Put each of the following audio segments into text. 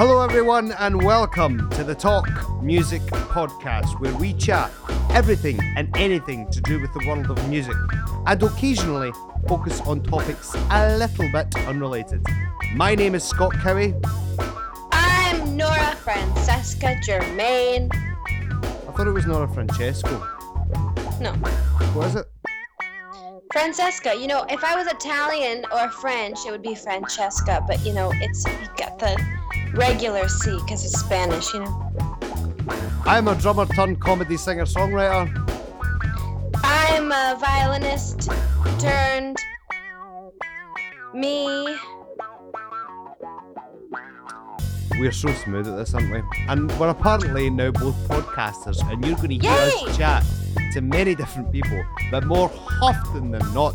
Hello, everyone, and welcome to the Talk Music Podcast, where we chat everything and anything to do with the world of music, and occasionally focus on topics a little bit unrelated. My name is Scott Cowie. I'm Nora Francesca Germain. I thought it was Nora Francesco. No, What is it? Francesca. You know, if I was Italian or French, it would be Francesca. But you know, it's you got the regular C because it's Spanish. You know. I'm a drummer turned comedy singer songwriter. I'm a violinist turned me. We're so smooth at this, aren't we? And we're apparently now both podcasters, and you're going to hear Yay! us chat to many different people, but more often than not,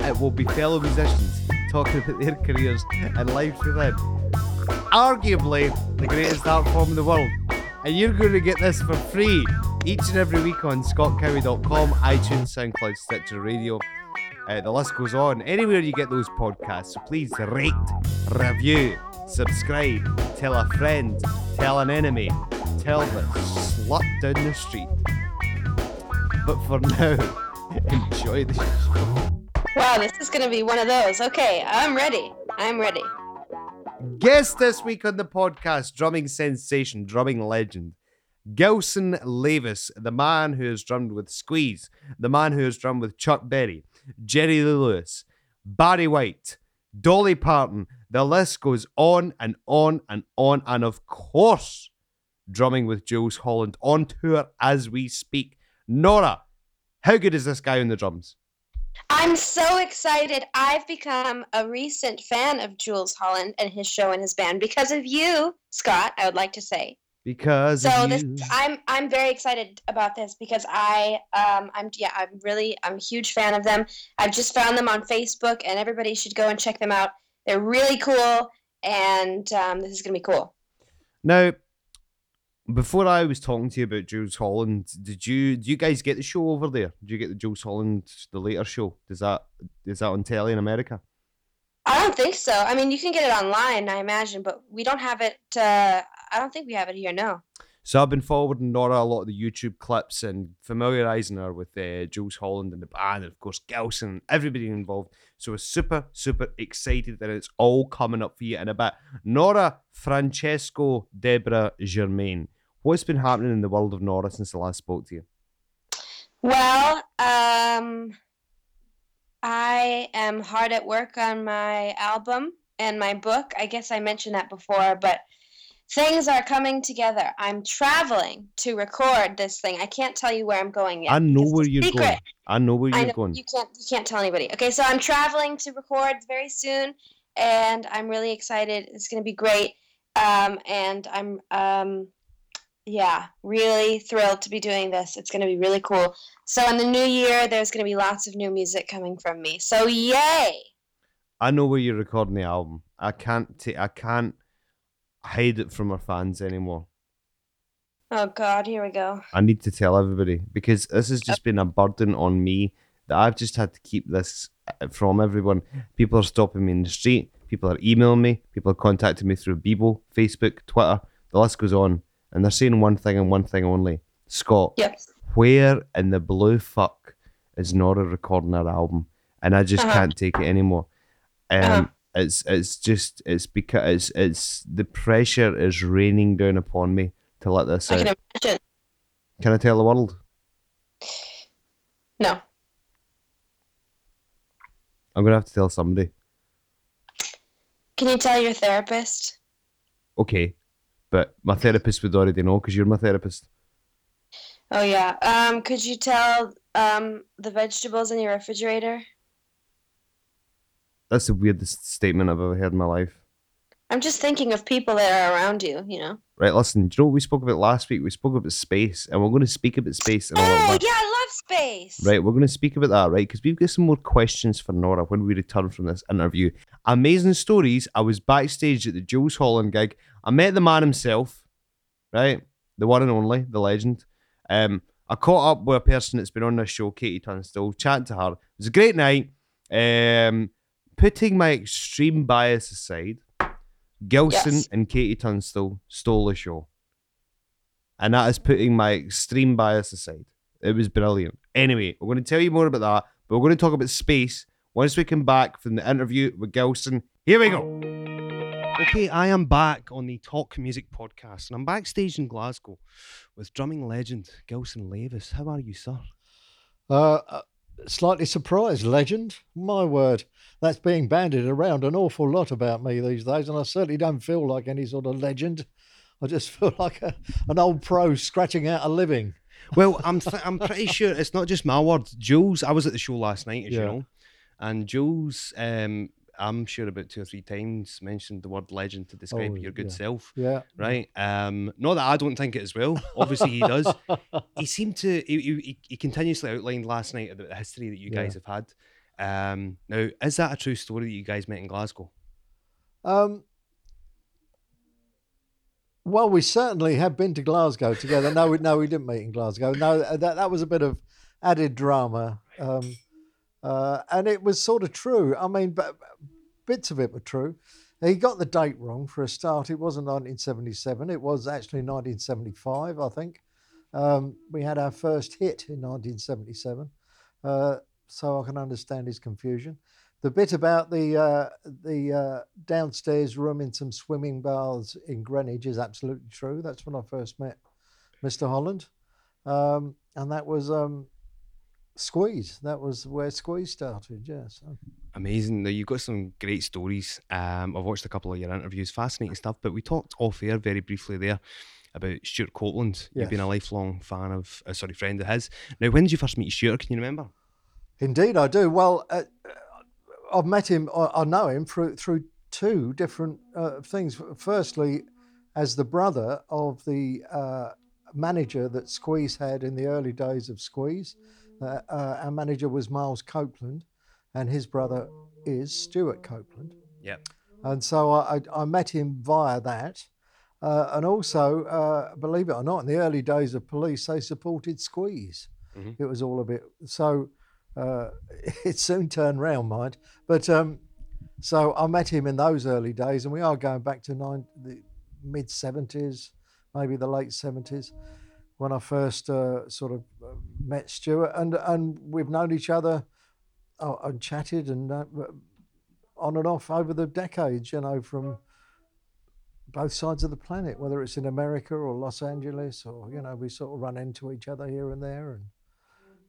it will be fellow musicians talking about their careers and lives within. Arguably the greatest art form in the world. And you're going to get this for free each and every week on scottcowie.com, iTunes, SoundCloud, Stitcher Radio. Uh, the list goes on. Anywhere you get those podcasts, so please rate, review, subscribe, tell a friend, tell an enemy, tell the slut down the street. But for now, enjoy the show. Wow, this is gonna be one of those. Okay, I'm ready. I'm ready. Guest this week on the podcast, drumming sensation, drumming legend, Gilson Lavis, the man who has drummed with Squeeze, the man who has drummed with Chuck Berry, Jerry Lee Lewis, Barry White, Dolly Parton. The list goes on and on and on, and of course, drumming with Jools Holland on tour as we speak. Nora, how good is this guy on the drums? I'm so excited. I've become a recent fan of Jools Holland and his show and his band because of you, Scott. I would like to say. Because So of this, you. I'm I'm very excited about this because I um I'm yeah I'm really I'm a huge fan of them. I've just found them on Facebook and everybody should go and check them out. They're really cool and um, this is gonna be cool. Now, before I was talking to you about Jools Holland, did you do you guys get the show over there? Do you get the Jools Holland the later show? Does that is that on telly in America? I don't think so. I mean, you can get it online, I imagine, but we don't have it. Uh, I don't think we have it here. No. So I've been forwarding Nora a lot of the YouTube clips and familiarising her with uh, Jools Holland and the band, and of course Gilson, everybody involved. So we're super, super excited that it's all coming up for you in a bit. Nora Francesco Debra Germain, what's been happening in the world of Nora since I last spoke to you? Well, um, I am hard at work on my album and my book. I guess I mentioned that before, but things are coming together. I'm traveling to record this thing. I can't tell you where I'm going yet. I know where you're secret. going. I know where you're know going. you can't you can't tell anybody. Okay, so I'm traveling to record very soon, and I'm really excited. It's gonna be great, um, and I'm um, yeah, really thrilled to be doing this. It's gonna be really cool. So in the new year, there's gonna be lots of new music coming from me. So yay! I know where you're recording the album. I can't ta- I can't hide it from our fans anymore. Oh God, here we go. I need to tell everybody because this has just been a burden on me that I've just had to keep this uh, from everyone. People are stopping me in the street. People are emailing me. People are contacting me through Bebo, Facebook, Twitter. The list goes on, and they're saying one thing and one thing only. Scott, Yep. where in the blue fuck is Nora recording her album? And I just Uh-huh. can't take it anymore. Um, Uh-huh. it's it's just it's because it's it's the pressure is raining down upon me to let this I out. can imagine. Can I tell the world? No. I'm gonna have to tell somebody. Can you tell your therapist? Okay, but my therapist would already know because you're my therapist. Oh yeah. Um, could you tell um the vegetables in your refrigerator? That's the weirdest statement I've ever heard in my life. I'm just thinking of people that are around you, you know. Right, listen. Do you know what we spoke about last week? We spoke about space, and we're going to speak about space in a little Oh yeah, I love space. Right, we're going to speak about that, right? Because we've got some more questions for Nora when we return from this interview. Amazing stories. I was backstage at the Jools Holland gig. I met the man himself, right? The one and only, the legend. Um, I caught up with a person that's been on this show, KT Tunstall, chatting to her. It was a great night. Um, putting my extreme bias aside, Gilson Yes. and KT Tunstall stole the show. And that is putting my extreme bias aside. It was brilliant. Anyway, we're going to tell you more about that, but we're going to talk about space once we come back from the interview with Gilson. Here we go. Okay, I am back on the Talk Music podcast, and I'm backstage in Glasgow with drumming legend Gilson Lavis. How are you, sir? Uh, uh, slightly surprised, legend. My word, that's being bandied around an awful lot about me these days, and I certainly don't feel like any sort of legend. I just feel like a, an old pro scratching out a living. Well, I'm th- I'm pretty sure it's not just my word. Jools, I was at the show last night, as you know, and Jools, um, I'm sure about two or three times mentioned the word legend to describe Oh, your good yeah. self. Yeah. Right. Um, not that I don't think it as well. Obviously, he does. he seemed to. He, he, he continuously outlined last night about the history that you Yeah. guys have had. Um, now, is that a true story that you guys met in Glasgow? Um, well, we certainly have been to Glasgow together. No, we, no, we didn't meet in Glasgow. No, that that was a bit of added drama, um, uh, and it was sort of true. I mean, but bits of it were true. He got the date wrong for a start. It wasn't 1977. It was actually 1975, I think. Um, we had our first hit in 1977, uh, so I can understand his confusion. The bit about the uh, the uh, downstairs room in some swimming baths in Greenwich is absolutely true. That's when I first met Mr. Holland, um, and that was um, Squeeze. That was where Squeeze started. Yeah. So. Amazing. Now you've got some great stories. Um, I've watched a couple of your interviews, fascinating stuff. But we talked off air very briefly there about Stewart Copeland. You've been a lifelong fan of, uh, sorry, friend of his. Now, when did you first meet Stuart? Can you remember? Indeed, I do. Well, uh, I've met him. I, I know him through through two different uh, things. Firstly, as the brother of the uh, manager that Squeeze had in the early days of Squeeze. Uh, uh, our manager was Miles Copeland, and his brother is Stewart Copeland. Yep. And so I, I, I met him via that. Uh, and also, uh, believe it or not, in the early days of police, they supported Squeeze. Mhm. It was all a bit so. Uh, it soon turned round, mind. But um, so I met him in those early days, and we are going back to nine, the mid seventies, maybe the late seventies, when I first uh, sort of uh, met Stewart, and and we've known each other uh, and chatted and uh, on and off over the decades, you know, from both sides of the planet, whether it's in America or Los Angeles, or you know, we sort of run into each other here and there, and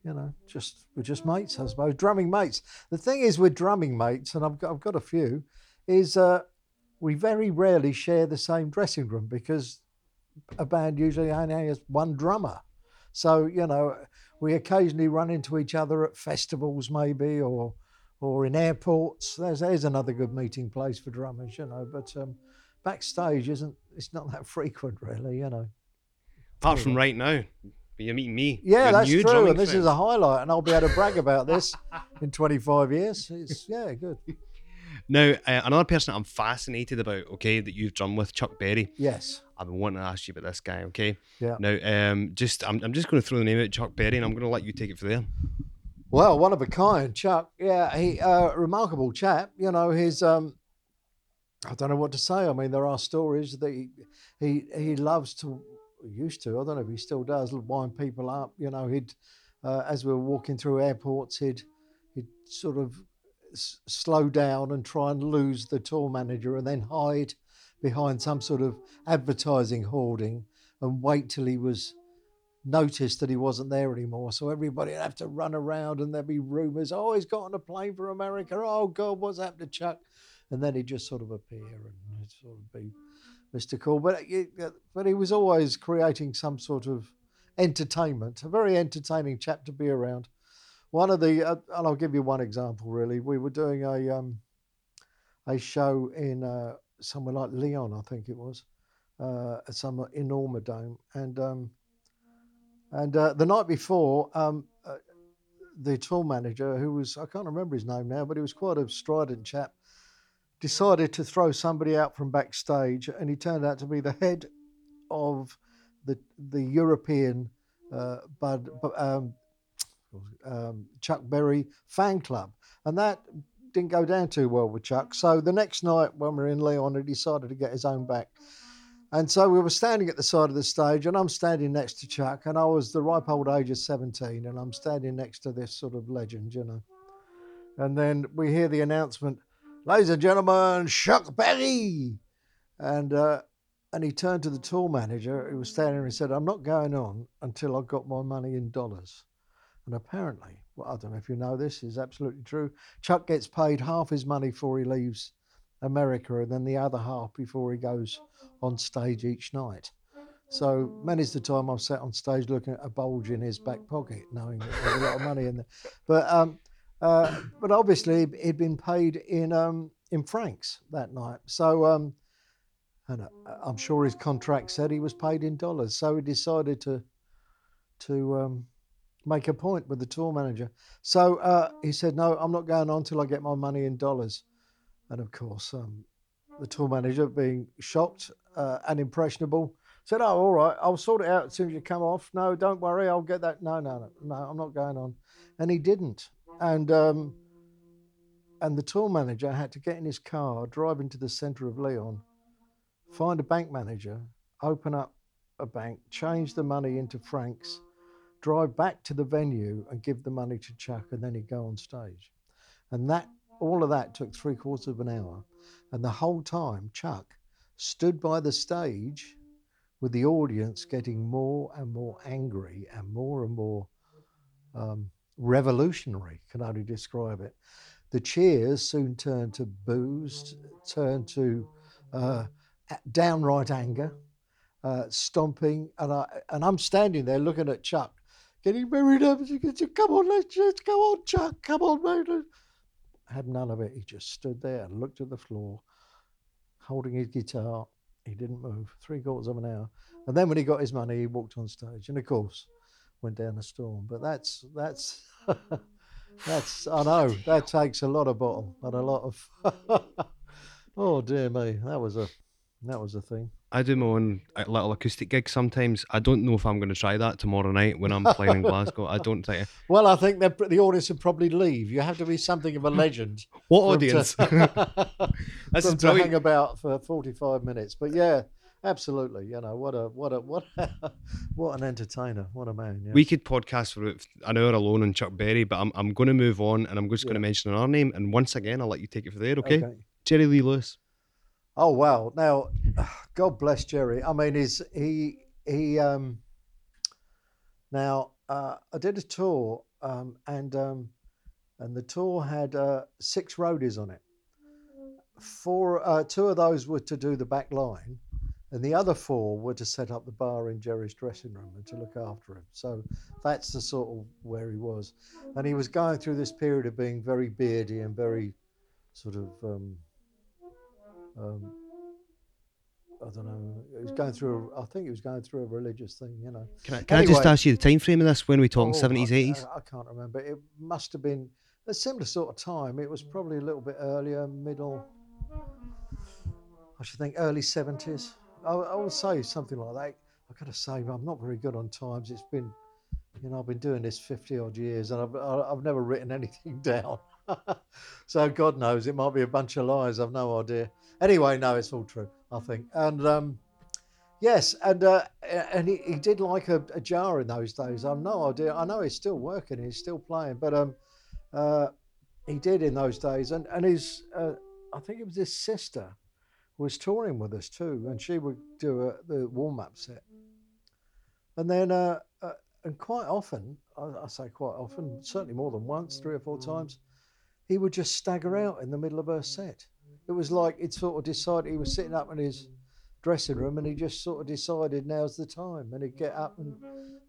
you know, just we're just mates, I suppose, drumming mates. The thing is we're drumming mates, and I've got I've got a few, is uh, we very rarely share the same dressing room because a band usually only has one drummer. So you know, we occasionally run into each other at festivals, maybe, or or in airports. There's there's another good meeting place for drummers, you know. But um, backstage isn't it's not that frequent, really, you know. Apart from right now, you're meeting me. Yeah, that's true, and this is a highlight, and I'll be able to brag about this in 25 years. It's yeah, good. Now, uh, another person I'm fascinated about, okay, that you've drummed with, Chuck Berry. Yes, I've been wanting to ask you about this guy, okay? Yeah. Now, um, just I'm, I'm just going to throw the name out, Chuck Berry, and I'm going to let you take it from there. well, one of a kind, Chuck. Yeah, he uh, remarkable chap. You know, his um, I don't know what to say. I mean, there are stories that he he he loves to used to. I don't know if he still does wind people up. You know, he'd uh, as we were walking through airports, he'd he'd sort of slow down and try and lose the tour manager, and then hide behind some sort of advertising hoarding and wait till he was noticed that he wasn't there anymore. So everybody would have to run around and there'd be rumours, oh, he's got on a plane for America. Oh, God, what's happened to Chuck? And then he'd just sort of appear and sort of be mystical. But, uh, uh, but he was always creating some sort of entertainment, a very entertaining chap to be around. One of the, uh, and I'll give you one example really. We were doing a, um, a show in uh, somewhere like Lyon, I think it was, uh, at some enormous dome. And um, and uh, the night before, um, uh, the tour manager, who was, I can't remember his name now, but he was quite a strident chap, decided to throw somebody out from backstage. And he turned out to be the head of the, the European uh, Bud, um, um, Chuck Berry fan club. And that didn't go down too well with Chuck. So the next night when we were in Lyon, he decided to get his own back. And so we were standing at the side of the stage, and I'm standing next to Chuck, and I was the ripe old age of 17, and I'm standing next to this sort of legend, you know. And then we hear the announcement, ladies and gentlemen, Chuck Berry. And uh, and he turned to the tour manager who was standing there and he said, I'm not going on until I've got my money in dollars. And apparently, well, I don't know if you know this, is absolutely true. Chuck gets paid half his money before he leaves America and then the other half before he goes on stage each night. So many's the time I've sat on stage looking at a bulge in his back pocket, knowing that there's a lot of money in there. But um, uh, but obviously he'd been paid in um, in francs that night. So um, and uh, I'm sure his contract said he was paid in dollars. So he decided to to um, make a point with the tour manager. So uh, he said, "No, I'm not going on till I get my money in dollars." And of course, um, the tour manager, being shocked uh, and impressionable, said, "Oh, all right, I'll sort it out as soon as you come off. No, don't worry, I'll get that. No, no, no, no, I'm not going on." And he didn't. And um, and the tour manager had to get in his car, drive into the centre of Lyon, find a bank manager, open up a bank, change the money into francs, drive back to the venue and give the money to Chuck, and then he'd go on stage. And that all of that took three quarters of an hour. And the whole time, Chuck stood by the stage with the audience getting more and more angry and more and more um, revolutionary, can only describe it. The cheers soon turned to boos, turned to uh, downright anger, uh, stomping, and I and I'm standing there looking at Chuck, getting very nervous. He goes, "Come on, let's, let's go on, Chuck. Come on, mate." Had none of it. He just stood there and looked at the floor, holding his guitar. He didn't move. Three quarters of an hour, and then when he got his money, he walked on stage, and of course, went down a storm. But that's that's. that's I know that takes a lot of bottle and a lot of oh dear me that was a that was a thing. I do my own uh, little acoustic gig sometimes. I don't know if I'm going to try that tomorrow night when I'm playing in Glasgow. I don't think. Well, I think the audience would probably leave. You have to be something of a legend. what audience? To, That's to hang about for 45 minutes. But yeah, absolutely. You know what a what a what a, what an entertainer. What a man. We could podcast for an hour alone on Chuck Berry, but I'm I'm going to move on and I'm just yeah. going to mention another name. And once again, I'll let you take it from there. Okay. okay. Jerry Lee Lewis. Oh wow! Now, God bless Jerry. I mean, is he he? Um, now, uh, I did a tour, um, and um, and the tour had uh, six roadies on it. Four, uh, two of those were to do the back line, and the other four were to set up the bar in Jerry's dressing room and to look after him. So that's the sort of where he was, and he was going through this period of being very beardy and very sort of. Um, um, I don't know. It was going through. A, I think it was going through a religious thing. You know. Can I, can anyway, I just ask you the time frame of this? When we talking oh, seventies, oh, eighties? I, I, can't remember. It must have been a similar sort of time. It was probably a little bit earlier, middle. I should think early seventies. I, I would say something like that. I've got to say, I'm not very good on times. It's been, you know, I've been doing this fifty odd years, and I've I've never written anything down. so God knows it might be a bunch of lies. I've no idea. Anyway, no, it's all true. I think. And um, yes, and uh, and he, he did like a, a, jar in those days. I've no idea. I know he's still working. He's still playing, but um, uh, he did in those days. And and his, uh, I think it was his sister, was touring with us too, and she would do a, the warm up set. And then, uh, uh, and quite often, I, I say quite often, certainly more than once, three or four times he would just stagger out in the middle of her set. It was like he'd sort of decided he was sitting up in his dressing room and he just sort of decided now's the time and he'd get up and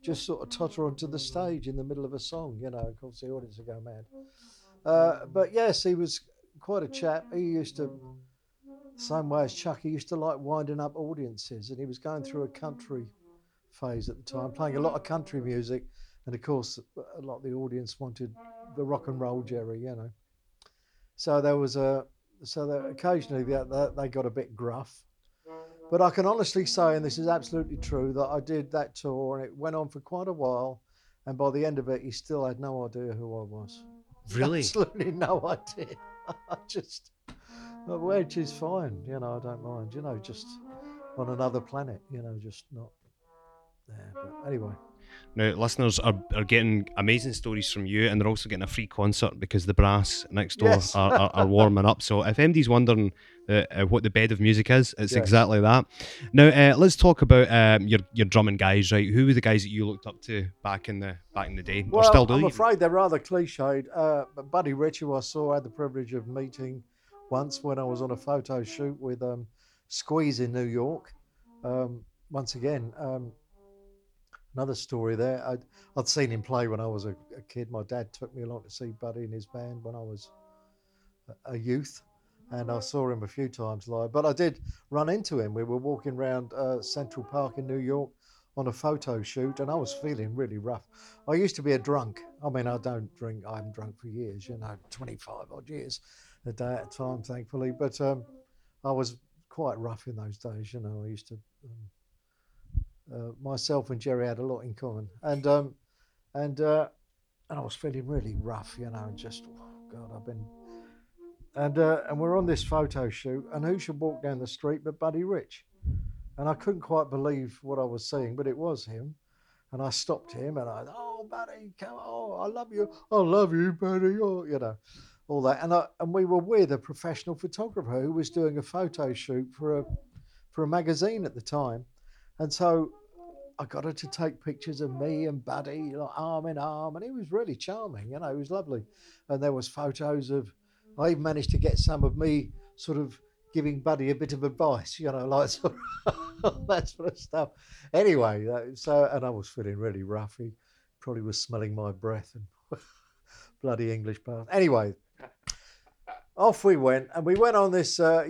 just sort of totter onto the stage in the middle of a song, you know, of course the audience would go mad. Uh, but yes, he was quite a chap. He used to, same way as Chuck, he used to like winding up audiences and he was going through a country phase at the time, playing a lot of country music. And of course, a lot of the audience wanted the rock and roll Jerry, you know. So there was a so that occasionally they, they got a bit gruff. But I can honestly say, and this is absolutely true, that I did that tour and it went on for quite a while. And by the end of it, he still had no idea who I was. Really? Absolutely no idea. I just, a wedge is fine. You know, I don't mind. You know, just on another planet. You know, just not there. But anyway, Now, listeners are, are getting amazing stories from you, and they're also getting a free concert because the brass next door Yes. are, are, are warming up. So, if MD's wondering uh, uh, what the bed of music is, it's Yes. exactly that. Now, uh, let's talk about um, your your drumming guys, right? Who were the guys that you looked up to back in the back in the day, well, or still do? I'm afraid they're rather cliched. Uh, but Buddy Rich, who I saw, I had the privilege of meeting once when I was on a photo shoot with um, Squeeze in New York. Um, once again, um, another story there. I'd, I'd seen him play when I was a, a kid. My dad took me along to see Buddy and his band when I was a, a youth, and I saw him a few times live. But I did run into him. We were walking around uh, Central Park in New York on a photo shoot, and I was feeling really rough. I used to be a drunk. I mean, I don't drink. I haven't drunk for years. You know, 25 odd years a day at a time, thankfully. But um, I was quite rough in those days. You know, I used to. Um, uh, myself and Jerry had a lot in common, and um, and uh, and I was feeling really rough. You know, and just oh God, I've been. And uh, and we're on this photo shoot, and who should walk down the street but Buddy Rich? And I couldn't quite believe what I was seeing, but it was him. And I stopped him, and I, oh, Buddy, come, oh, I love you, I love you, Buddy, oh, you know, all that. And I, and we were with a professional photographer who was doing a photo shoot for a for a magazine at the time, and so I got her to take pictures of me and Buddy, like arm in arm, and he was really charming. You know, he was lovely. And there was photos of. I even managed to get some of me sort of giving Buddy a bit of advice, you know, like sort of that sort of stuff. Anyway, uh, so and I was feeling really rough. He probably was smelling my breath and bloody English path. Anyway, off we went, and we went on this uh,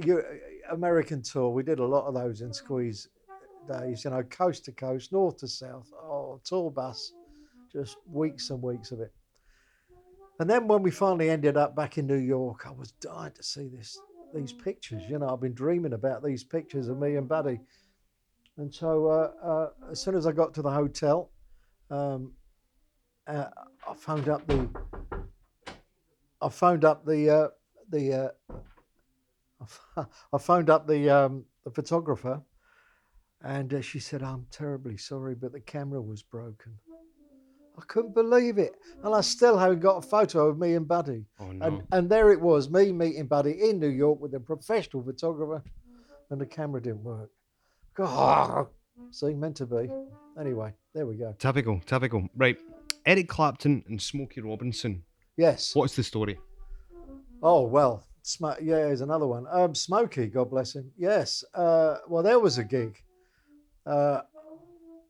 American tour. We did a lot of those in Squeeze days, you know, coast to coast, north to south. Oh, tour bus, just weeks and weeks of it. And then when we finally ended up back in New York, I was dying to see this these pictures. You know, I've been dreaming about these pictures of me and Buddy. And so uh, uh, as soon as I got to the hotel, um, uh, I phoned up the. I phoned up the uh, the. Uh, I phoned up the um, the photographer, and uh, she said, "I'm terribly sorry, but the camera was broken." I couldn't believe it, and I still haven't got a photo of me and Buddy. oh no! And, and there it was, me meeting Buddy in New York with a professional photographer, and the camera didn't work. God, see, meant to be. Anyway, there we go. typical, typical. Right, Eric Clapton and Smokey Robinson. Yes. What's the story? Oh well, Sm- yeah, here's another one. Um, Smokey, God bless him. Yes. Uh, well, there was a gig. Uh,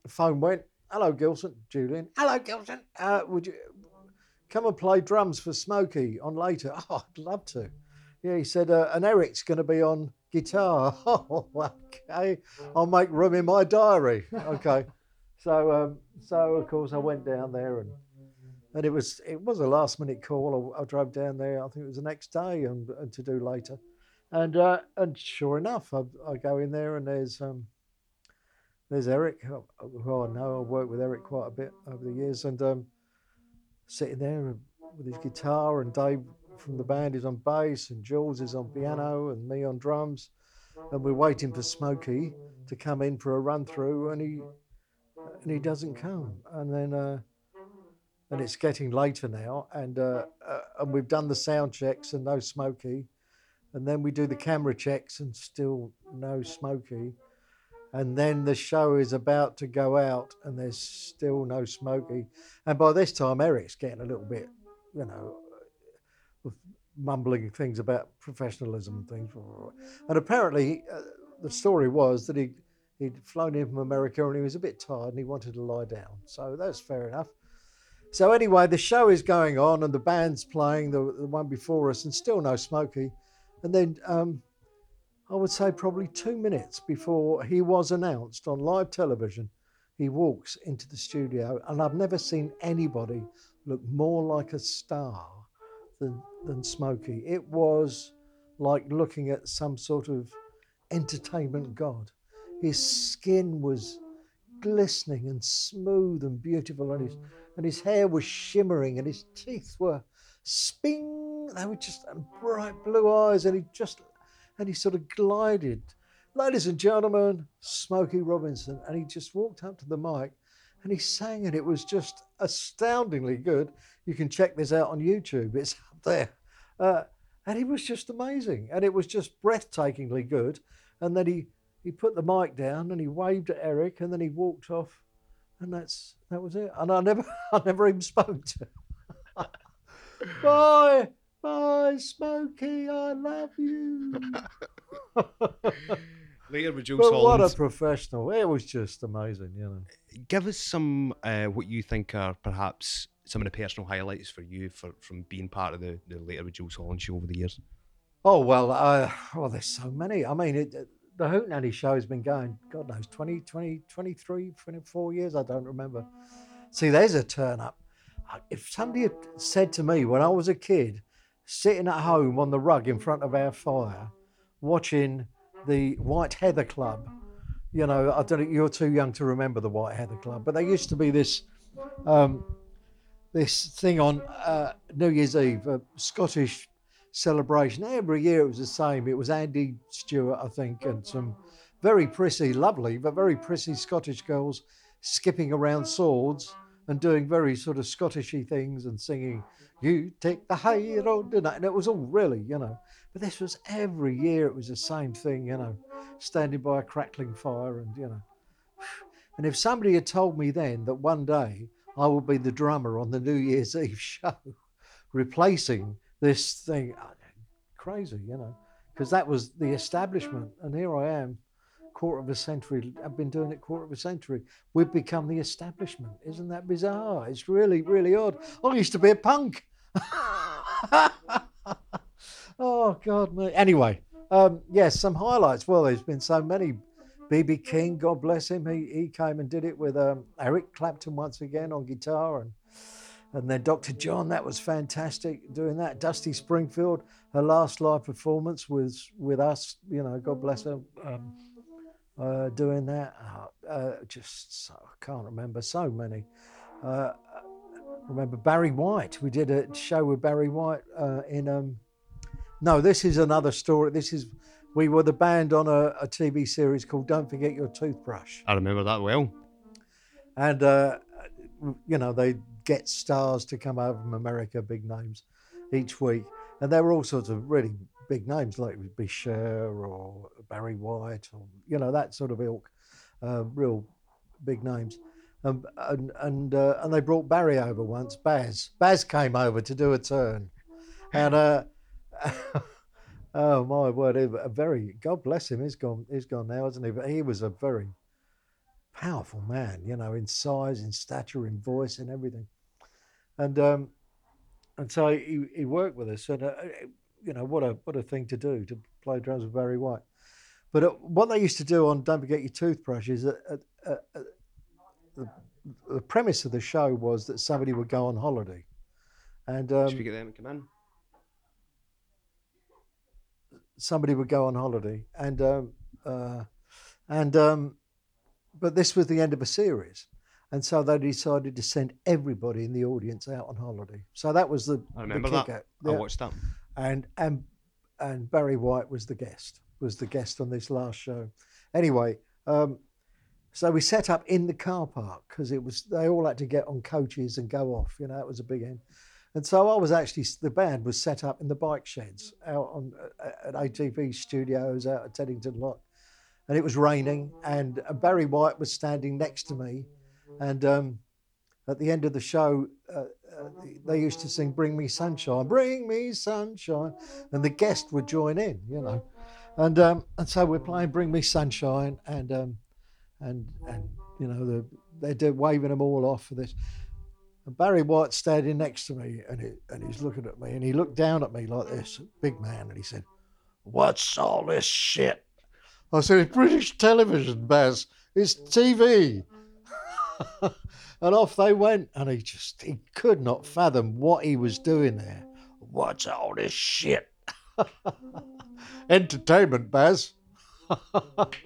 phone went. Hello, Gilson. Julian. Hello, Gilson. Uh, would you come and play drums for Smokey on later? Oh, I'd love to. Yeah, he said, uh, and Eric's going to be on guitar. Oh, okay. I'll make room in my diary. Okay. So, um, so of course, I went down there and and it was it was a last minute call. I, I drove down there. I think it was the next day, and, and to do later, and uh, and sure enough, I, I go in there and there's um, there's Eric, who I know. I've worked with Eric quite a bit over the years, and um, sitting there with his guitar, and Dave from the band is on bass, and Jools is on piano, and me on drums, and we're waiting for Smokey to come in for a run through, and he and he doesn't come, and then. Uh, and it's getting later now, and uh, uh, and we've done the sound checks and no Smokey, and then we do the camera checks and still no Smokey, and then the show is about to go out and there's still no Smokey, and by this time Eric's getting a little bit, you know, mumbling things about professionalism and things, and apparently uh, the story was that he he'd flown in from America and he was a bit tired and he wanted to lie down, so that's fair enough. So anyway, the show is going on and the band's playing the, the one before us, and still no Smokey. And then um, I would say probably two minutes before he was announced on live television, he walks into the studio, and I've never seen anybody look more like a star than than Smokey. It was like looking at some sort of entertainment god. His skin was glistening and smooth and beautiful, and his and his hair was shimmering and his teeth were sping. They were just bright blue eyes, and he just and he sort of glided. Ladies and gentlemen, Smokey Robinson, and he just walked up to the mic and he sang, and it was just astoundingly good. You can check this out on YouTube; it's up there. Uh, and he was just amazing, and it was just breathtakingly good. And then he he put the mic down and he waved at Eric, and then he walked off, and that's that was it. And I never I never even spoke to. Him. bye, bye, Smokey, I love you. Later with Jools but what a professional! It was just amazing, you know. Give us some uh, what you think are perhaps some of the personal highlights for you for from being part of the, the Later with Jools Holland show over the years. Oh well, uh, oh, there's so many. I mean, it, the Hootenanny show has been going, God knows, 20, 20, 23, 24 years. I don't remember. See, there's a turn up. Uh, If somebody had said to me when I was a kid, sitting at home on the rug in front of our fire, watching the White Heather Club, you know, I don't you're too young to remember the White Heather Club, but there used to be this. Um, this thing on uh, New Year's Eve, a Scottish celebration. Every year it was the same. It was Andy Stewart, I think, and some very prissy, lovely, but very prissy Scottish girls skipping around swords and doing very sort of Scottishy things and singing, You take the high road tonight. And it was all really, you know. But this was every year, it was the same thing, you know, standing by a crackling fire and, you know. And if somebody had told me then that one day I would be the drummer on the New Year's Eve show, replacing this thing, crazy, you know, because that was the establishment. And here I am, quarter of a century, I've been doing it quarter of a century. We've become the establishment. Isn't that bizarre? It's really, really odd. I used to be a punk. oh, God. Anyway, um, yes, some highlights. Well, there's been so many. BB King, God bless him, he, he came and did it with um, Eric Clapton once again on guitar, and and then Dr. John, that was fantastic doing that. Dusty Springfield, her last live performance was with us, you know, God bless her, um, uh, doing that. Uh, uh, just so, I can't remember so many. Uh, remember Barry White? We did a show with Barry White uh, in. Um, no, this is another story. This is we were the band on a, a TV series called Don't Forget Your Toothbrush, I remember that well. and uh, you know they get stars to come over from America, big names, each week, and there were all sorts of really big names like Bisher or Barry White or you know that sort of ilk, uh, real big names. Um, and and uh, and they brought Barry over once. Baz Baz came over to do a turn, and uh, oh my word, a very God bless him. He's gone. He's gone now, isn't he? But he was a very powerful man, you know, in size, in stature, in voice, and everything. And um, and so he, he worked with us, and uh, you know what a what a thing to do to play drums with Barry White. But uh, what they used to do on Don't Forget Your Toothbrush is that uh, uh, uh, the, the premise of the show was that somebody would go on holiday, and um, Should we get them to come in? somebody would go on holiday, and um, uh, and um, but this was the end of a series, and so they decided to send everybody in the audience out on holiday. So that was the I remember the that. kicker. I watched that. And and and Barry White was the guest. Was the guest on this last show. Anyway, um, so we set up in the car park because it was they all had to get on coaches and go off. You know, it was a big end. And so I was actually the band was set up in the bike sheds out on uh, at ATV studios out at Teddington Lock, and it was raining. And uh, Barry White was standing next to me, and um, at the end of the show, uh, uh, they used to sing "Bring Me Sunshine, Bring Me Sunshine," and the guest would join in, you know. And um, and so we're playing "Bring Me Sunshine," and um, and and you know the, they're waving them all off for this. And Barry White standing next to me, and he, and he's looking at me, and he looked down at me like this, big man, and he said, "What's all this shit?" I said, "It's British television, Baz. It's TV." and off they went, and he just he could not fathom what he was doing there. What's all this shit? Entertainment, Baz. God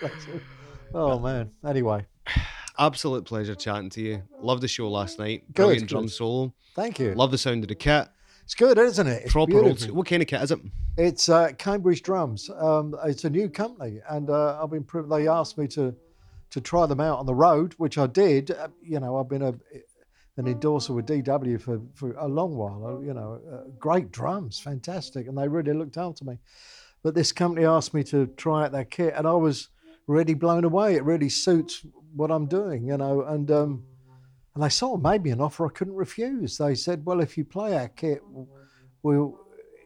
bless him. Oh man. Anyway, Absolute pleasure chatting to you. Love the show last night. Good, Brilliant drum solo. thank you. Love the sound of the kit. It's good, isn't it? It's Proper old. beautiful. school. What kind of kit is it? It's uh, Cambridge Drums. Um, it's a new company, and uh, I've been. They asked me to to try them out on the road, which I did. Uh, you know, I've been a an endorser with DW for, for a long while. uh, You know, uh, great drums, fantastic, and they really looked after me. But this company asked me to try out their kit, and I was really blown away. It really suits what I'm doing, you know, and. Um, and they sort of made me an offer I couldn't refuse. They said, "Well, if you play our kit, we'll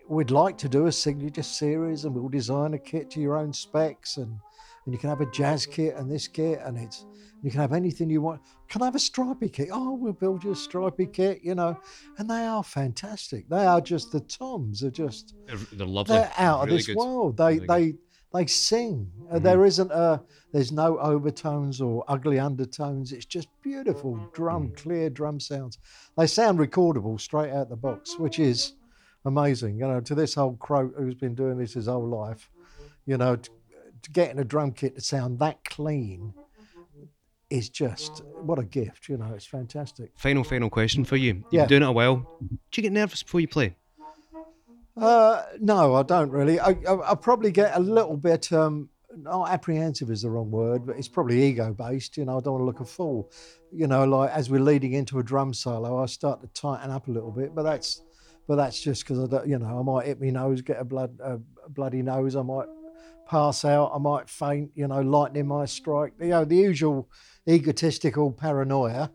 we'd like to do a signature series, and we'll design a kit to your own specs, and and you can have a jazz kit and this kit, and it's you can have anything you want. Can I have a stripy kit? Oh, we'll build you a stripy kit, you know. And they are fantastic. They are just the toms. They're just They're, they're lovely. they're out Really of this good. world. They Really good. they they sing. Uh, Mhm. There isn't a there's no overtones or ugly undertones. It's just beautiful drum, Mm. clear drum sounds. They sound recordable straight out the box, which is amazing. You know, to this old croak who's been doing this his whole life, you know, getting a drum kit to sound that clean is just what a gift. You know, it's fantastic. Final, final question for you. You've Yeah. been doing it a while. Do you get nervous before you play? Uh, no, I don't really. I, I, I probably get a little bit, um, not apprehensive is the wrong word, but it's probably ego based. You know, I don't want to look a fool. You know, like as we're leading into a drum solo, I start to tighten up a little bit, but that's, but that's just because I don't, you know, I might hit my nose, get a blood, a bloody nose. I might pass out. I might faint. You know, lightning might strike. You know, the usual egotistical paranoia.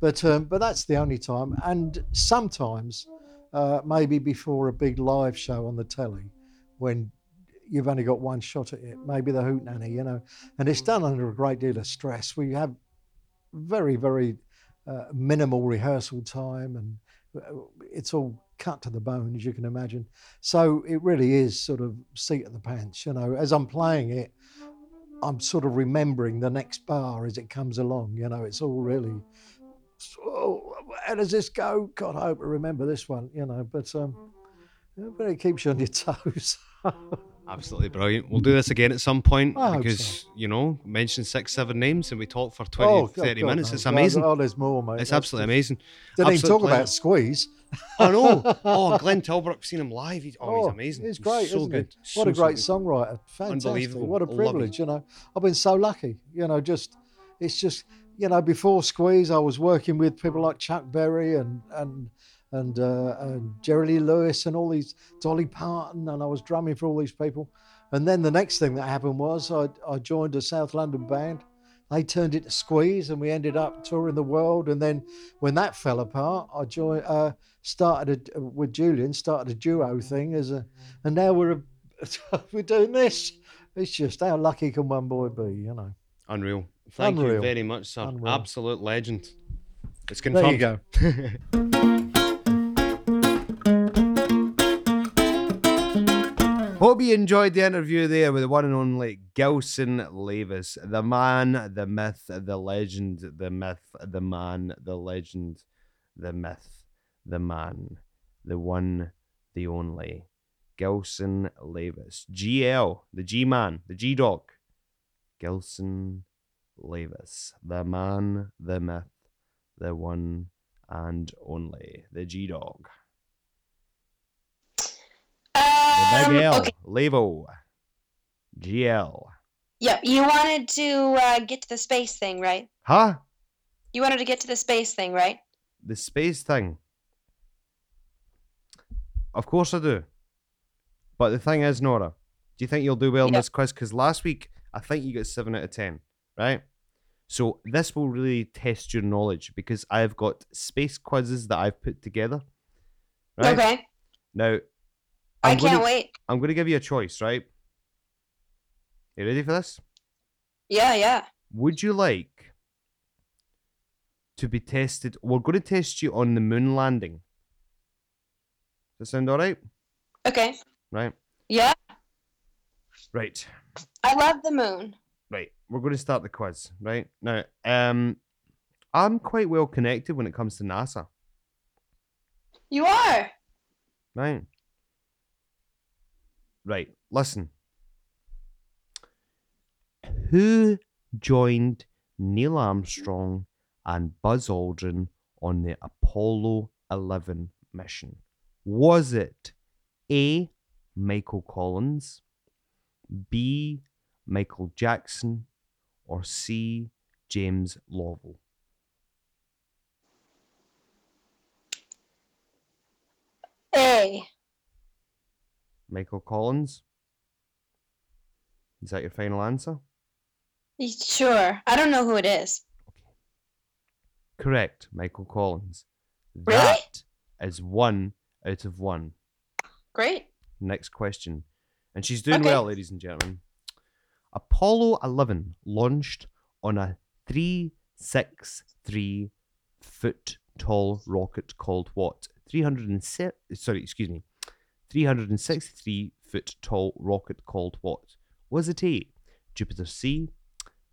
But um, but that's the only time. And sometimes uh, maybe before a big live show on the telly when you've only got one shot at it, maybe the Hootenanny, you know, and it's done under a great deal of stress. We have very, very uh, minimal rehearsal time and uh, it's all cut to the bone, as you can imagine. So it really is sort of seat of the pants, you know, as I'm playing it. I'm sort of remembering the next bar as it comes along. You know, it's all really oh, how does this go? God, I hope I remember this one, you know, but um, but it keeps you on your toes. Absolutely brilliant. We'll do this again at some point I because, you know, mention six, seven names and we talk for 20, oh, 30 God, minutes. no. It's amazing. Oh, there's more, mate. it's That's absolutely just- amazing. Didn't even talk pleasure. about Squeeze. I know. Oh, Glenn Tilbrook, seen him live. He's, oh, he's amazing. He's great, so isn't good. he? What a great so songwriter. Fantastic. Unbelievable. What a privilege, you know. I've been so lucky, you know, just it's just you know, before Squeeze I was working with people like Chuck Berry and and and, uh, and Jerry Lee Lewis and all these Dolly Parton and I was drumming for all these people. And then the next thing that happened was I, I joined a South London band. They turned it to Squeeze and we ended up touring the world. And then when that fell apart, I joined, uh, started a, with Julian, started a duo thing as a, and now we're a, we're doing this. It's just how lucky can one boy be, you know? Unreal. Thank you Unreal. very much, sir. Unreal. Absolute legend. It's There confirmed. you go. Hope you enjoyed the interview there with the one and only Gilson Levis, the man, the myth, the legend, the myth, the man, the legend, the myth, the man, the one, the only. Gilson Levis. GL, the G man, the G dog. Gilson Levis, the man, the myth, the one and only, the G dog. The Um, big L, okay. Levo, GL. Yep. You wanted to uh, get to the space thing, right? Huh? You wanted to get to the space thing, right? The space thing. Of course I do. But the thing is, Nora, do you think you'll do well in this quiz? Because last week I think you got seven out of ten, right? So this will really test your knowledge because I've got space quizzes that I've put together. Right Okay. now, I I'm can't gonna, wait. I'm going to give you a choice, right? You ready for this? Yeah, yeah. Would you like to be tested? We're going to test you on the moon landing. Does that sound all right? Okay. Right. Yeah. Right. I love the moon. Right. We're going to start the quiz. Right now, um, I'm quite well connected when it comes to NASA. You are. Right. Right. Listen. Who joined Neil Armstrong and Buzz Aldrin on the Apollo 11 mission? Was it A. Michael Collins, B. Michael Jackson, or C. James Lovell? A. Michael Collins? Is that your final answer? Sure. I don't know who it is. Okay. Correct, Michael Collins. Really? That is one out of one. Great. Next question. And she's doing Okay. well, ladies and gentlemen. Apollo 11 launched on a 363 foot tall rocket called what? 307 sorry, excuse me. 363 foot tall rocket called what? Was it A, Jupiter C,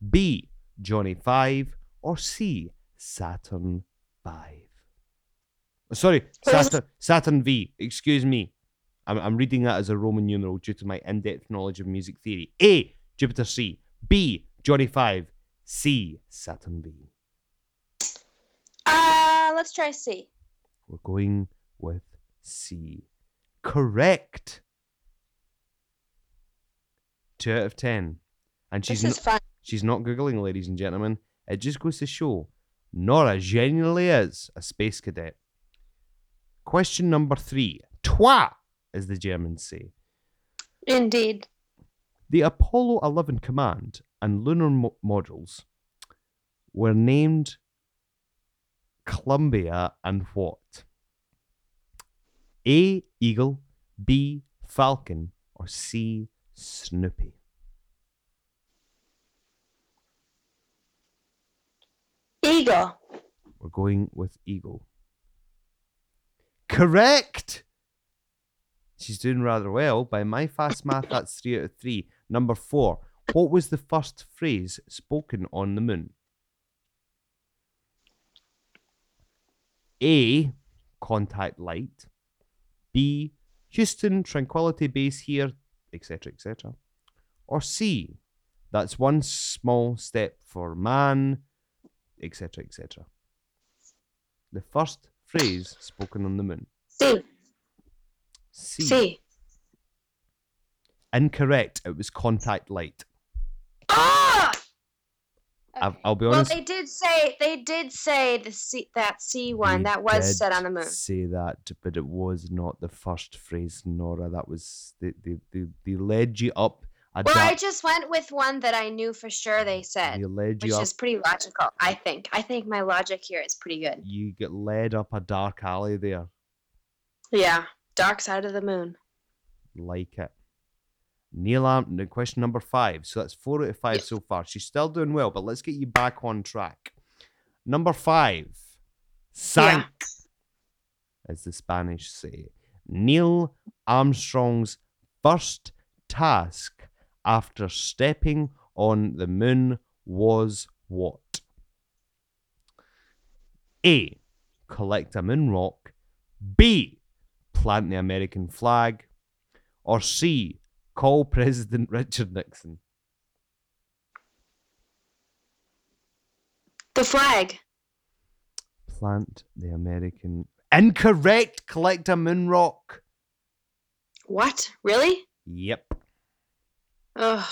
B, Johnny 5, or C, Saturn 5? Sorry, Saturn, Saturn V. Excuse me. I'm, I'm reading that as a Roman numeral due to my in depth knowledge of music theory. A. Jupiter C. B. Johnny 5. C. Saturn V. Uh, let's try C. We're going with C. Correct. Two out of ten. And she's This not, is fun. she's not Googling, ladies and gentlemen. It just goes to show Nora genuinely is a space cadet. Question number three. Twa, as the Germans say. Indeed. The Apollo 11 command and lunar mo- modules were named Columbia and what? A. Eagle, B. Falcon, or C. Snoopy? Eagle. We're going with Eagle. Correct! She's doing rather well. By my fast math, that's three out of three. Number four. What was the first phrase spoken on the moon? A. Contact light. B. Houston, tranquility base here, etc., etc. Or C. That's one small step for man, etc., etc. The first phrase spoken on the moon. C. C. C. Incorrect. It was contact light. Ah! I'll, Okay. I'll be Well, they did say they did say the C that C one that was set on the moon. Say that, but it was not the first phrase, Nora. That was they they, they, they led you up a Well, I just went with one that I knew for sure they said, which you up. is pretty logical. I think. I think my logic here is pretty good. You get led up a dark alley there. Yeah. Dark side of the moon. Like it. Neil Arm. no, Question number five. So that's four out of five so far. She's still doing well, but let's get you back on track. Number five. Sank. as the Spanish say. Neil Armstrong's first task after stepping on the moon was what? A. Collect a moon rock. B. Plant the American flag. Or C. Call President Richard Nixon. The flag. Plant the American. Incorrect! Collector a moon rock. What? Really? Yep. Ugh.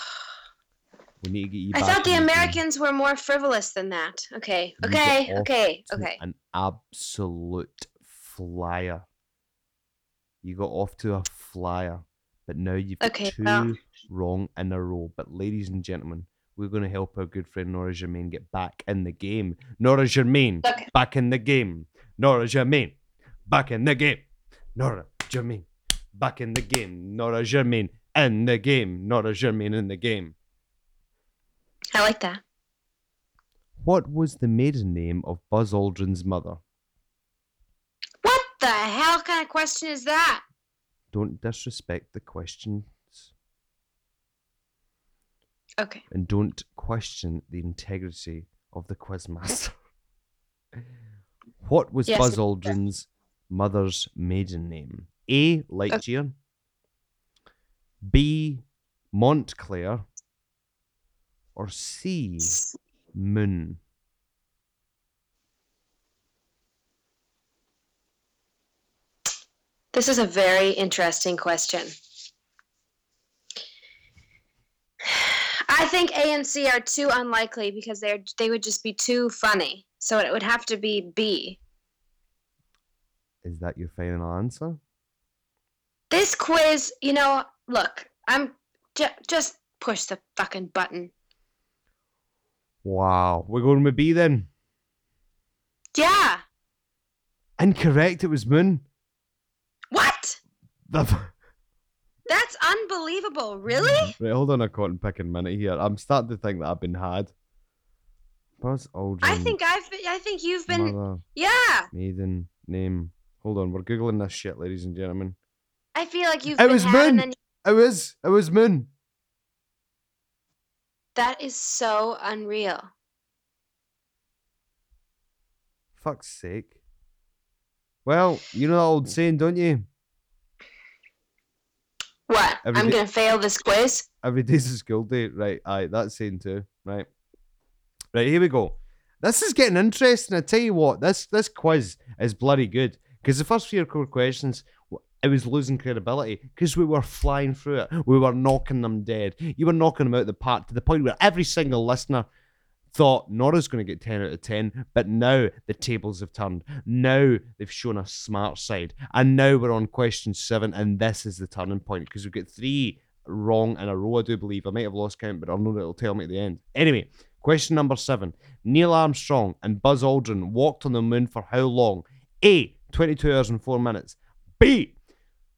We need to get you I thought the game. Americans were more frivolous than that. Okay. You Okay. Okay. Okay. An absolute flyer. You got off to a flyer, but now you've got Okay, two well- wrong in a row. But ladies and gentlemen, we're going to help our good friend Nora Germain get back in the game. Nora Germain, Okay. back in the game. Nora Germain, back in the game. Nora Germain, back in the game. Nora Germain in the game. Nora Germain in the game. I like that. What was the maiden name of Buzz Aldrin's mother? What the hell kind of question is that? Don't disrespect the questions Okay. and don't question the integrity of the quizmaster. what was Yes, Buzz. Aldrin's mother's maiden name? A. Lightyear. B. Montclair. Or C. Moon. This is a very interesting question. I think A and C are too unlikely because they're they would just be too funny. So it would have to be B. Is that your final answer? This quiz, you know, look, I'm ju- just push the fucking button. Wow. We're going with B then. Yeah. Incorrect. It was Moon. The- That's unbelievable. Really? right, hold on a cotton picking minute here. I'm starting to think that I've been had. Buzz Aldrin. I think I've been, I think you've been Mother, Yeah. maiden, name. Hold on, we're googling this shit, ladies and gentlemen. I feel like you've It was had Moon. and then It was. It was Moon. that is so unreal. Fuck's sake. Well, you know that old saying, don't you? What? Every I'm day- gonna fail this quiz? Every day's a school day. Right, aye, that's saying too. Right. Right, here we go. This is getting interesting. I tell you what, this this quiz is bloody good. Because the first three or four questions, it was losing credibility. Because we were flying through it. We were knocking them dead. You were knocking them out the park to the point where every single listener thought Nora's going to get 10 out of 10. But now the tables have turned. Now they've shown a smart side. And now we're on question seven. And this is the turning point. Because we've got three wrong in a row, I do believe. I might have lost count, but I'll know it'll tell me at the end. Anyway, question number seven. Neil Armstrong and Buzz Aldrin walked on the moon for how long? A. 22 hours and 4 minutes. B.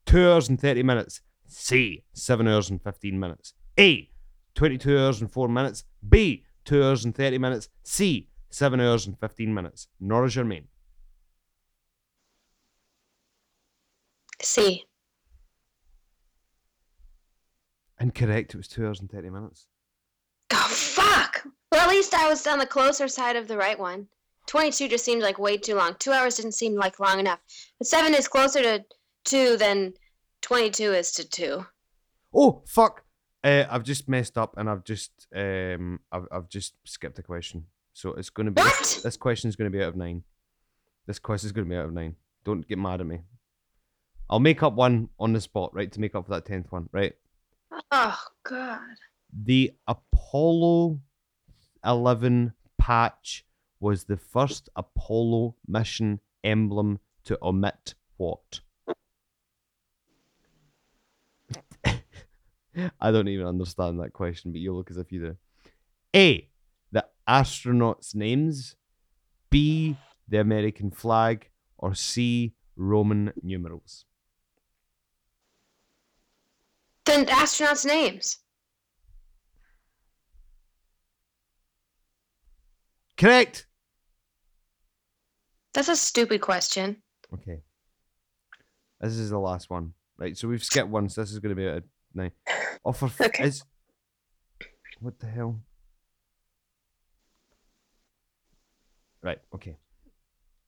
2 hours and 30 minutes. C. 7 hours and 15 minutes. A. 22 hours and 4 minutes. B. 2 hours and 30 minutes. C. 7 hours and 15 minutes. Nora Germain. C. Incorrect. It was 2 hours and 30 minutes. Oh fuck! Well, at least I was on the closer side of the right one. Twenty-two just seemed like way too long. Two hours didn't seem like long enough. But seven is closer to two than twenty-two is to two. Oh fuck! Uh, I've just messed up and I've just um I've I've just skipped a question. So it's going to be this, What? this question is going to be out of nine. This quiz is going to be out of nine. Don't get mad at me. I'll make up one on the spot, right, to make up for that tenth one, right? Oh god. The Apollo 11 patch was the first Apollo mission emblem to omit what? I don't even understand that question, but you look as if you do. A. The astronauts' names. B. The American flag. Or C. Roman numerals. The astronauts' names. Correct. That's a stupid question. Okay. This is the last one. Right, so we've skipped one, so this is going to be a nine. Oh, for f- Okay. is what the hell? Right. Okay.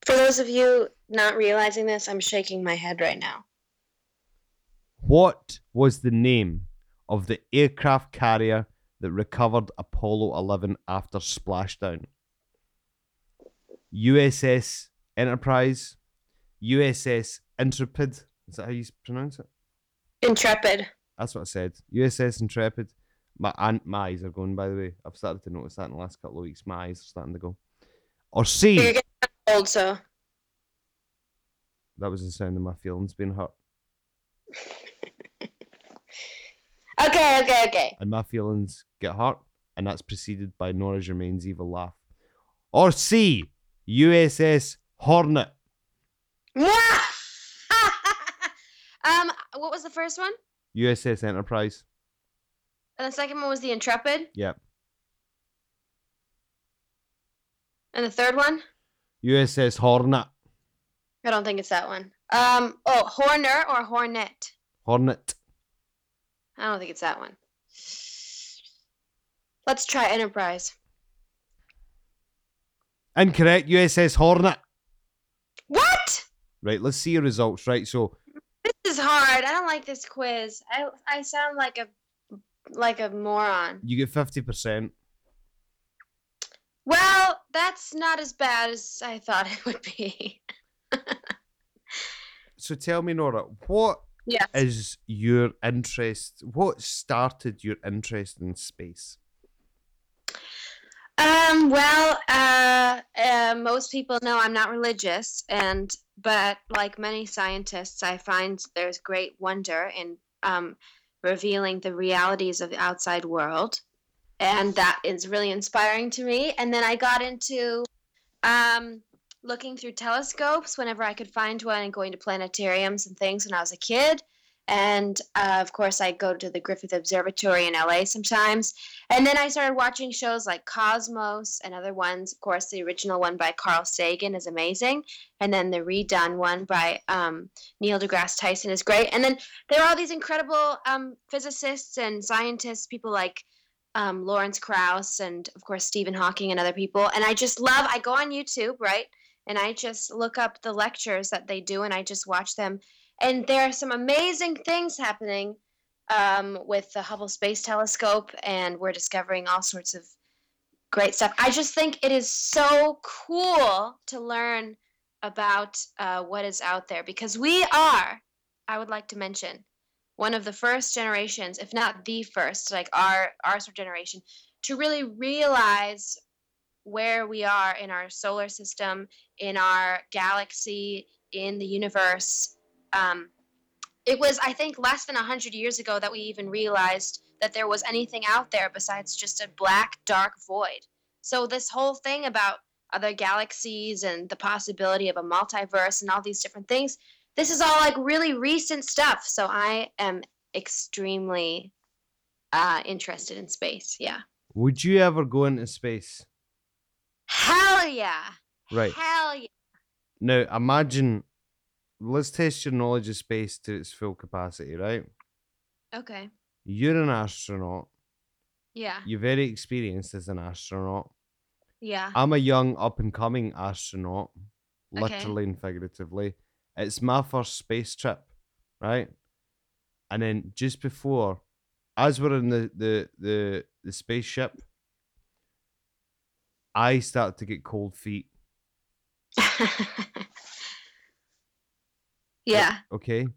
For those of you not realizing this, I'm shaking my head right now. What was the name of the aircraft carrier that recovered Apollo 11 after splashdown? USS Enterprise, USS Intrepid. Is that how you pronounce it? Intrepid. That's what I said. USS Intrepid. My and my eyes are going. By the way, I've started to notice that in the last couple of weeks. My eyes are starting to go. Or You're C. getting old, so That was the sound of my feelings being hurt, okay, okay, okay. and my feelings get hurt, and that's preceded by Nora Germain's evil laugh. Or C. USS Hornet. um, what was the first one? USS Enterprise. And the second one was the Intrepid. Yep. And the third one? USS Hornet. I don't think it's that one. Um, oh, Horner or Hornet? Hornet. I don't think it's that one. Let's try Enterprise. Incorrect. USS Hornet. What? Right. Let's see your results. Right. So This is hard. I don't like this quiz. I I sound like a like a moron. you get fifty percent. Well, that's not as bad as I thought it would be. so tell me, Nora, what Yeah. is your interest? What started your interest in space? Um, well, uh, uh, most people know I'm not religious, and but like many scientists, I find there's great wonder in um, revealing the realities of the outside world, and that is really inspiring to me. And then I got into um, looking through telescopes whenever I could find one, and going to planetariums and things when I was a kid. And uh, of course, I go to the Griffith Observatory in LA sometimes. And then I started watching shows like Cosmos and other ones. Of course, the original one by Carl Sagan is amazing. And then the redone one by um, Neil deGrasse Tyson is great. And then there are all these incredible um, physicists and scientists, people like um, Lawrence Krauss and, of course, Stephen Hawking and other people. And I just love, I go on YouTube, right? And I just look up the lectures that they do and I just watch them. And there are some amazing things happening um, with the Hubble Space Telescope, and we're discovering all sorts of great stuff. I just think it is so cool to learn about uh, what is out there because we are, I would like to mention, one of the first generations, if not the first, like our our sort of generation, to really realize where we are in our solar system, in our galaxy, in the universe. Um, it was, I think, less than 100 years ago that we even realized that there was anything out there besides just a black, dark void. So, this whole thing about other galaxies and the possibility of a multiverse and all these different things, this is all like really recent stuff. So, I am extremely uh, interested in space. Yeah. Would you ever go into space? Hell yeah. Right. Hell yeah. Now, imagine, let's test your knowledge of space to its full capacity, right? Okay. You're an astronaut. Yeah. You're very experienced as an astronaut. Yeah. I'm a young, up and coming astronaut, Okay. literally and figuratively. It's my first space trip, right? And then just before, as we're in the the the, the spaceship, I start to get cold feet. yeah. Okay,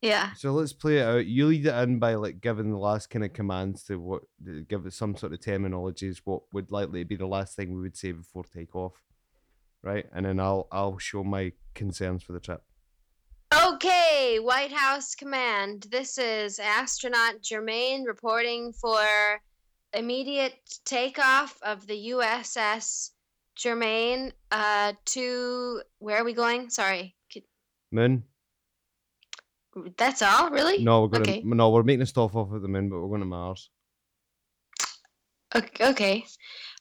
Yeah. so let's play it out. You lead it in by like giving the last kind of commands to what, give it some sort of terminologies. What would likely be the last thing we would say before takeoff, right? And then I'll I'll show my concerns for the trip. Okay, White House Command. This is astronaut Germain reporting for immediate takeoff of the USS Germain uh, to where are we going? Sorry, Moon. that's all, really? No, we're going Okay. to no, we're making stuff off at the moon, but we're going to Mars. Okay. okay.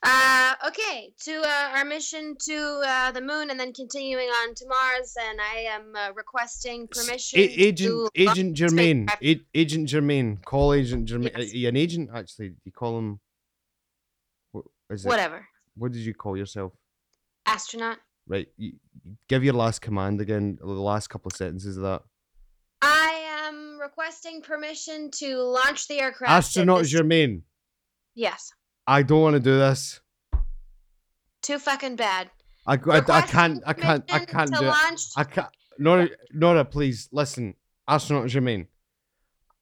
Uh, okay, to uh, our mission to uh, the moon and then continuing on to Mars, and I am uh, requesting permission. A- agent Agent Germain. A- agent Germain. Call Agent Germain. Yes. Are you an agent actually? You call him? What is it? Whatever. What did you call yourself? Astronaut. Right. You, give your last command again. The last couple of sentences of that. I am requesting permission to launch the aircraft. Astronaut this- Germain. Yes. I don't want to do this. Too fucking bad. I, I, I can't. I can't. I can't do it. I can't. Nora, Nora, please listen. Astronaut Germain.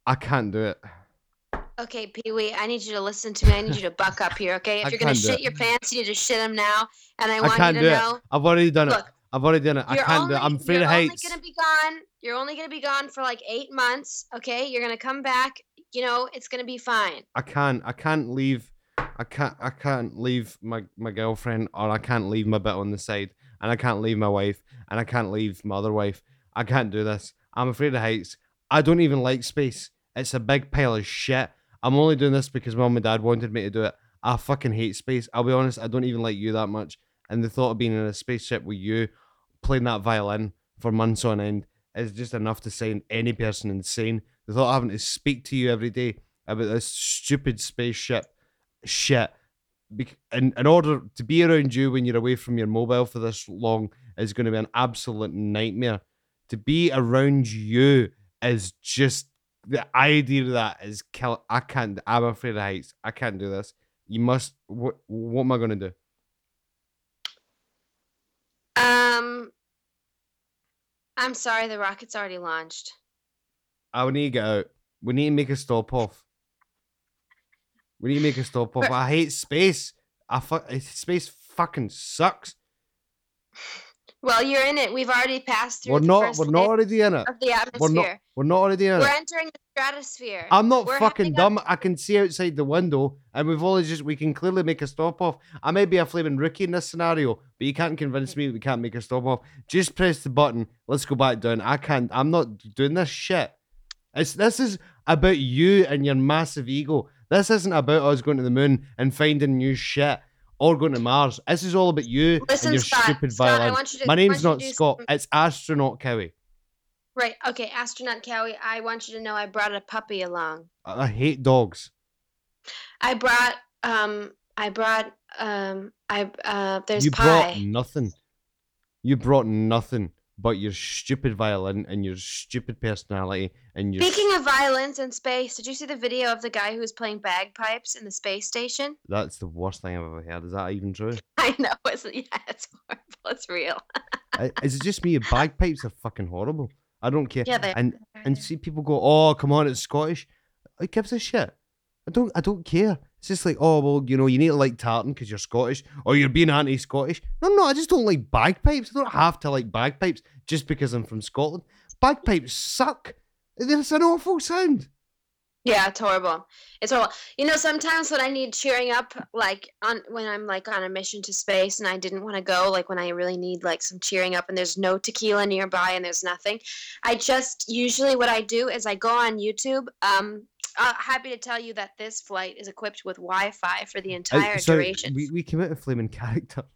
I can't do it. Okay, Pee Wee, I need you to listen to me. I need you to buck up here, okay? If I you're gonna can't do shit it. your pants, you need to shit them now. And I I want can't you do to it. know. I've already done it. Look, I've already done it. I you're can't only, do it. I'm afraid you're of heights. only gonna be gone. You're only gonna be gone for like eight months, okay? You're gonna come back. You know, it's gonna be fine. I can't. I can't leave. I can't. I can't leave my my girlfriend, or I can't leave my bit on the side, and I can't leave my wife, and I can't leave my other wife. I can't do this. I'm afraid of heights. I don't even like space. It's a big pile of shit. I'm only doing this because mom and dad wanted me to do it. I fucking hate space. I'll be honest. I don't even like you that much. And the thought of being in a spaceship with you, playing that violin for months on end, is just enough to send any person insane. The thought of having to speak to you every day about this stupid spaceship shit. In, in order to be around you when you're away from your mobile for this long is going to be an absolute nightmare. To be around you is just the idea of that is kill. I can't. I'm afraid of heights. I can't do this. You must. What? What am I to do? Um, I'm sorry, the rocket's already launched. I need to get out. We need to make a stop off. We need to make a stop off. I hate space. I fu- space fucking sucks. Well, you're in it. We've already passed through We're the not. We're not already in it. of the We're atmosphere. not. We're not already in it. We're entering the stratosphere. I'm not We're fucking dumb. I can see outside the window, and we've only just. We can clearly make a stop off. I may be a flaming rookie in this scenario, but you can't convince me that we can't make a stop off. Just press the button. Let's go back down. I can't. I'm not doing this shit. It's this is about you and your massive ego. This isn't about us going to the moon and finding new shit or going to Mars. This is all about you Listen, and your Scott. stupid Scott, I violin. want you to. My name's not Scott. It's astronaut Cowie. Right. Okay, astronaut Cowie. I want you to know I brought a puppy along. I I hate dogs. I brought. Um. I brought. Um. I. Uh. There's you pie. brought nothing. You brought nothing but your stupid violin and your stupid personality and your. Speaking of violence in space, did you see the video of the guy who was playing bagpipes in the space station? That's the worst thing I've ever heard. Is that even true? I know, isn't yeah, it's horrible. It's real. Is it just me? Bagpipes are fucking horrible. I don't care. Yeah, they and and see people go, oh come on, it's Scottish. Who gives a shit? I don't. I don't care. It's just like, oh well, you know, you need to like tartan because you're Scottish, or you're being anti-Scottish. No, no, I just don't like bagpipes. I don't have to like bagpipes just because I'm from Scotland. Bagpipes suck. It's an awful sound. Yeah, it's horrible. It's horrible. You know, sometimes when I need cheering up, like on when I'm like on a mission to space and I didn't want to go, like when I really need like some cheering up and there's no tequila nearby and there's nothing, I just usually what I do is I go on YouTube. Um, uh, happy to tell you that this flight is equipped with Wi-Fi for the entire sorry, duration. We we out of flaming character.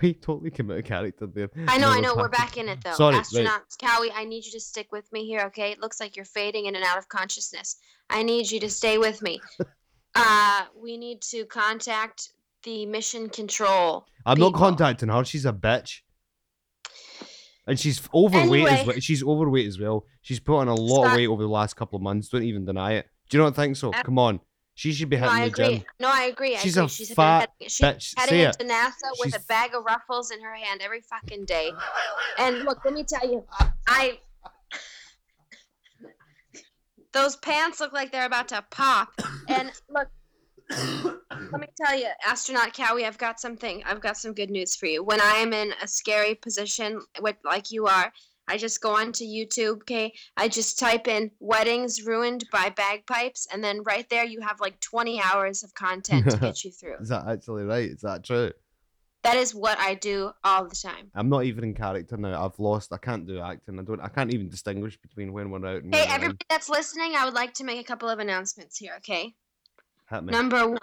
We totally out of character there. I know, I know. We're back in it though. Sorry, right. Astronauts, Cowie, I need you to stick with me here, okay? It looks like you're fading in and out of consciousness. I need you to stay with me. uh, we need to contact the mission control. I'm not contacting her. She's a bitch. And she's overweight as well. She's overweight as well. She's put on a lot of weight over the last couple of months. Don't even deny it. Do you not think so? Come on. She should be No, hitting I the agree. gym. No, I agree. I She's agree. a she's fat heading, she's bitch. heading into NASA with a bag of ruffles in her hand every fucking day. And look, let me tell you, I those pants look like they're about to pop. And look, let me tell you, astronaut Cowie, I've got something. I've got some good news for you. When I am in a scary position, with like you are, I just go onto YouTube. Okay, I just type in "weddings ruined by bagpipes," and then right there you have like 20 hours of content to get you through. Is that actually right? Is that true? That is what I do all the time. I'm not even in character now. I've lost. I can't do acting. I don't. I can't even distinguish between when we're out and Hey, when we're in. everybody that's listening, I would like to make a couple of announcements here. Okay. Number one,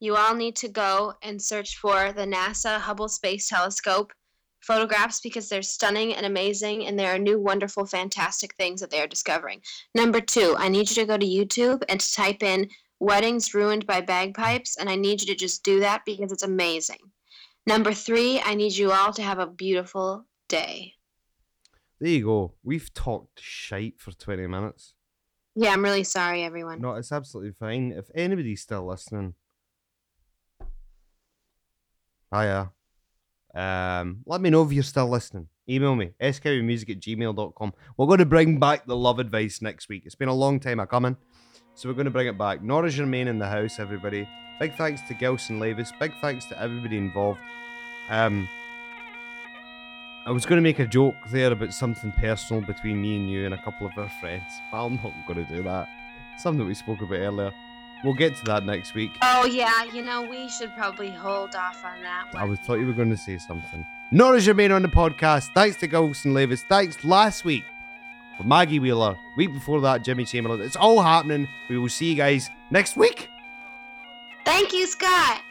you all need to go and search for the NASA Hubble Space Telescope photographs because they're stunning and amazing, and there are new, wonderful, fantastic things that they are discovering. Number two, I need you to go to YouTube and to type in Weddings Ruined by Bagpipes, and I need you to just do that because it's amazing. Number three, I need you all to have a beautiful day. There you go. We've talked shite for 20 minutes. Yeah, I'm really sorry, everyone. No, it's absolutely fine. If anybody's still listening, hiya. Um, let me know if you're still listening. Email me, skmusic at gmail.com. We're going to bring back the love advice next week. It's been a long time a coming, so we're going to bring it back. Nora Germain in the house, everybody. Big thanks to Gilson Levis. Big thanks to everybody involved. Um, I was going to make a joke there about something personal between me and you and a couple of our friends, but I'm not going to do that. Something that we spoke about earlier. We'll get to that next week. Oh, yeah, you know, we should probably hold off on that I was thought you were going to say something. Nora Germain on the podcast. Thanks to Gilson Levis. Thanks last week for Maggie Wheeler. Week before that, Jimmy Chamberlin. It's all happening. We will see you guys next week. Thank you, Scott.